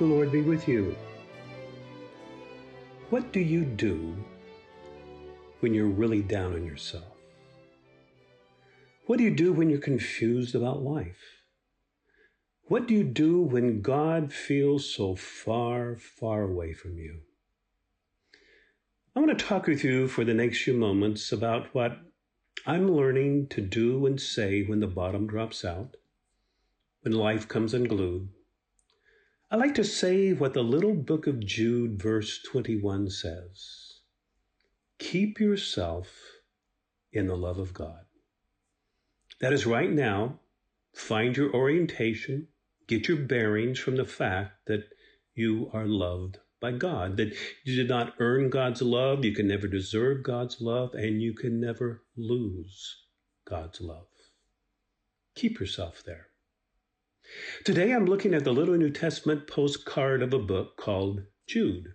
The Lord be with you. What do you do when you're really down on yourself? What do you do when you're confused about life? What do you do when God feels so far, far away from you? I want to talk with you for the next few moments about what I'm learning to do and say when the bottom drops out, when life comes unglued. I like to say what the little book of Jude, verse 21 says Keep yourself in the love of God. That is right now, find your orientation, get your bearings from the fact that you are loved by God, that you did not earn God's love, you can never deserve God's love, and you can never lose God's love. Keep yourself there. Today I'm looking at the little New Testament postcard of a book called Jude.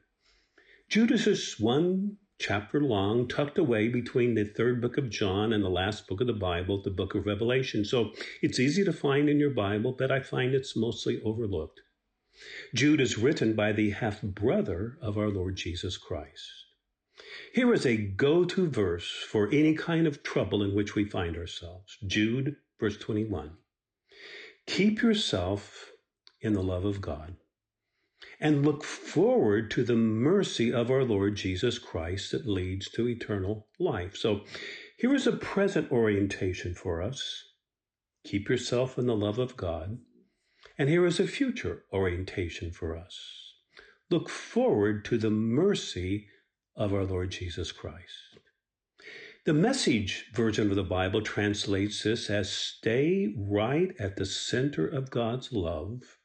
Jude is one chapter long, tucked away between the third book of John and the last book of the Bible, the book of Revelation. So it's easy to find in your Bible, but I find it's mostly overlooked. Jude is written by the half brother of our Lord Jesus Christ. Here is a go to verse for any kind of trouble in which we find ourselves. Jude, verse 21. Keep yourself in the love of God and look forward to the mercy of our Lord Jesus Christ that leads to eternal life. So here is a present orientation for us. Keep yourself in the love of God and here is a future orientation for us. Look forward to the mercy of our Lord Jesus Christ. The message version of the Bible translates this as stay right at the center of God's love.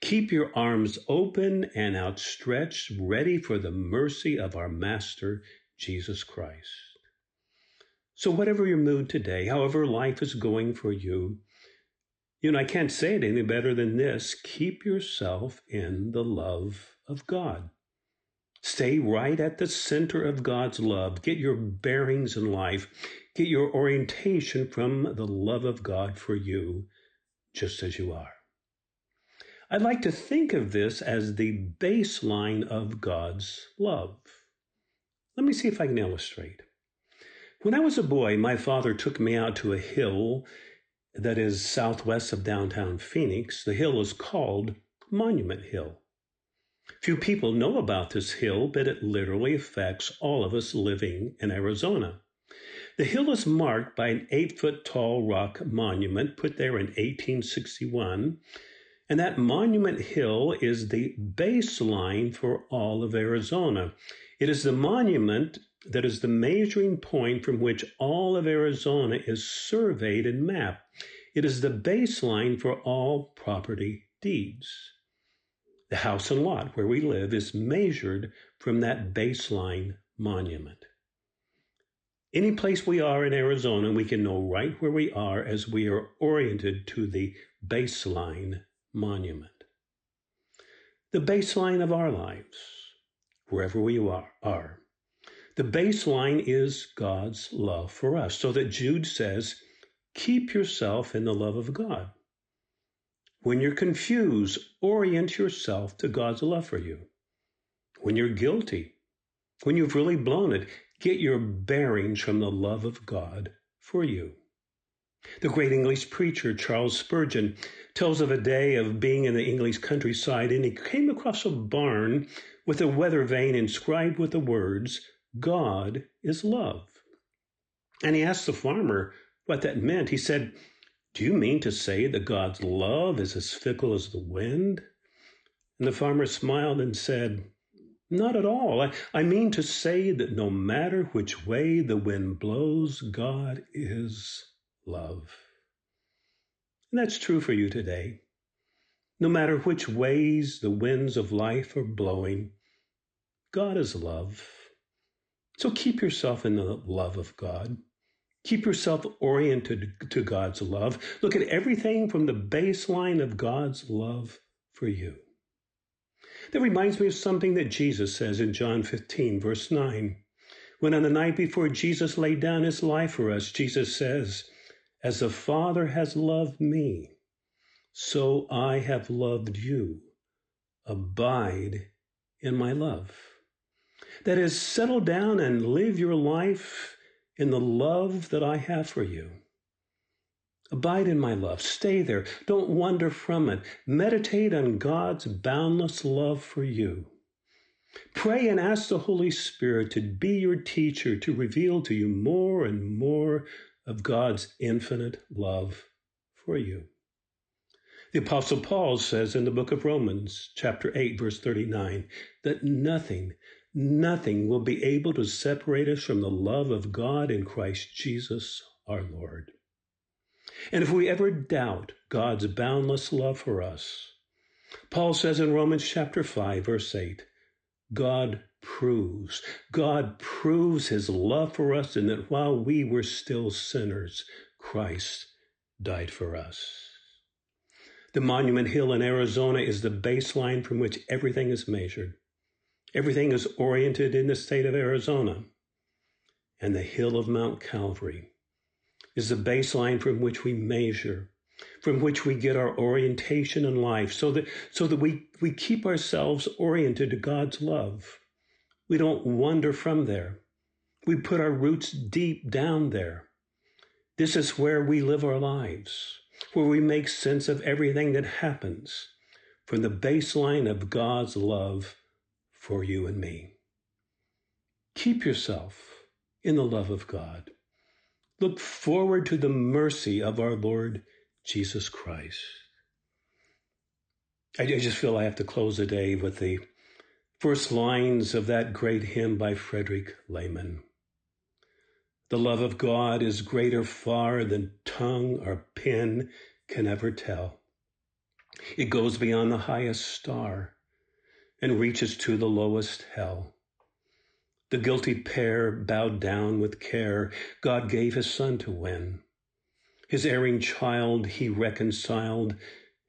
Keep your arms open and outstretched, ready for the mercy of our Master, Jesus Christ. So, whatever your mood today, however life is going for you, you know, I can't say it any better than this. Keep yourself in the love of God. Stay right at the center of God's love. Get your bearings in life. Get your orientation from the love of God for you, just as you are. I'd like to think of this as the baseline of God's love. Let me see if I can illustrate. When I was a boy, my father took me out to a hill that is southwest of downtown Phoenix. The hill is called Monument Hill. Few people know about this hill, but it literally affects all of us living in Arizona. The hill is marked by an eight foot tall rock monument put there in 1861. And that monument hill is the baseline for all of Arizona. It is the monument that is the measuring point from which all of Arizona is surveyed and mapped. It is the baseline for all property deeds. The house and lot where we live is measured from that baseline monument. Any place we are in Arizona, we can know right where we are as we are oriented to the baseline monument. The baseline of our lives, wherever we are, are the baseline is God's love for us. So that Jude says, keep yourself in the love of God. When you're confused, orient yourself to God's love for you. When you're guilty, when you've really blown it, get your bearings from the love of God for you. The great English preacher Charles Spurgeon tells of a day of being in the English countryside and he came across a barn with a weather vane inscribed with the words, God is love. And he asked the farmer what that meant. He said, Do you mean to say that God's love is as fickle as the wind? And the farmer smiled and said, Not at all. I, I mean to say that no matter which way the wind blows, God is love. And that's true for you today. No matter which ways the winds of life are blowing, God is love. So keep yourself in the love of God. Keep yourself oriented to God's love. Look at everything from the baseline of God's love for you. That reminds me of something that Jesus says in John 15, verse 9. When on the night before Jesus laid down his life for us, Jesus says, As the Father has loved me, so I have loved you. abide in my love. That is, settle down and live your life in the love that I have for you. Abide in my love. Stay there. Don't wander from it. Meditate on God's boundless love for you. Pray and ask the Holy Spirit to be your teacher, to reveal to you more and more of God's infinite love for you. The Apostle Paul says in the book of Romans, chapter 8, verse 39, that nothing, nothing will be able to separate us from the love of God in Christ Jesus our Lord. And if we ever doubt God's boundless love for us, Paul says in Romans chapter 5, verse 8, God proves, God proves his love for us in that while we were still sinners, Christ died for us. The Monument Hill in Arizona is the baseline from which everything is measured. Everything is oriented in the state of Arizona. And the hill of Mount Calvary is the baseline from which we measure, from which we get our orientation in life, so that, so that we, we keep ourselves oriented to God's love. We don't wander from there. We put our roots deep down there. This is where we live our lives where we make sense of everything that happens from the baseline of God's love for you and me. Keep yourself in the love of God. Look forward to the mercy of our Lord Jesus Christ. I just feel I have to close the day with the first lines of that great hymn by Frederick Lehman. The love of God is greater far than tongue or pen can ever tell. It goes beyond the highest star and reaches to the lowest hell. The guilty pair bowed down with care. God gave his son to win. His erring child he reconciled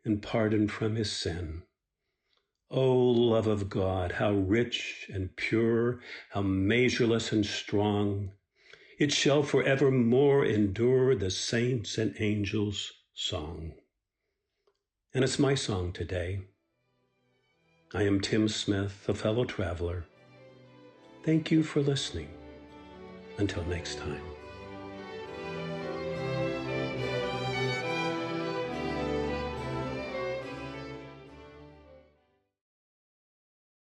and pardoned from his sin. O love of God, how rich and pure, how measureless and strong, it shall forevermore endure the saints' and angels' song. And it's my song today. I am Tim Smith, a fellow traveler. Thank you for listening. Until next time.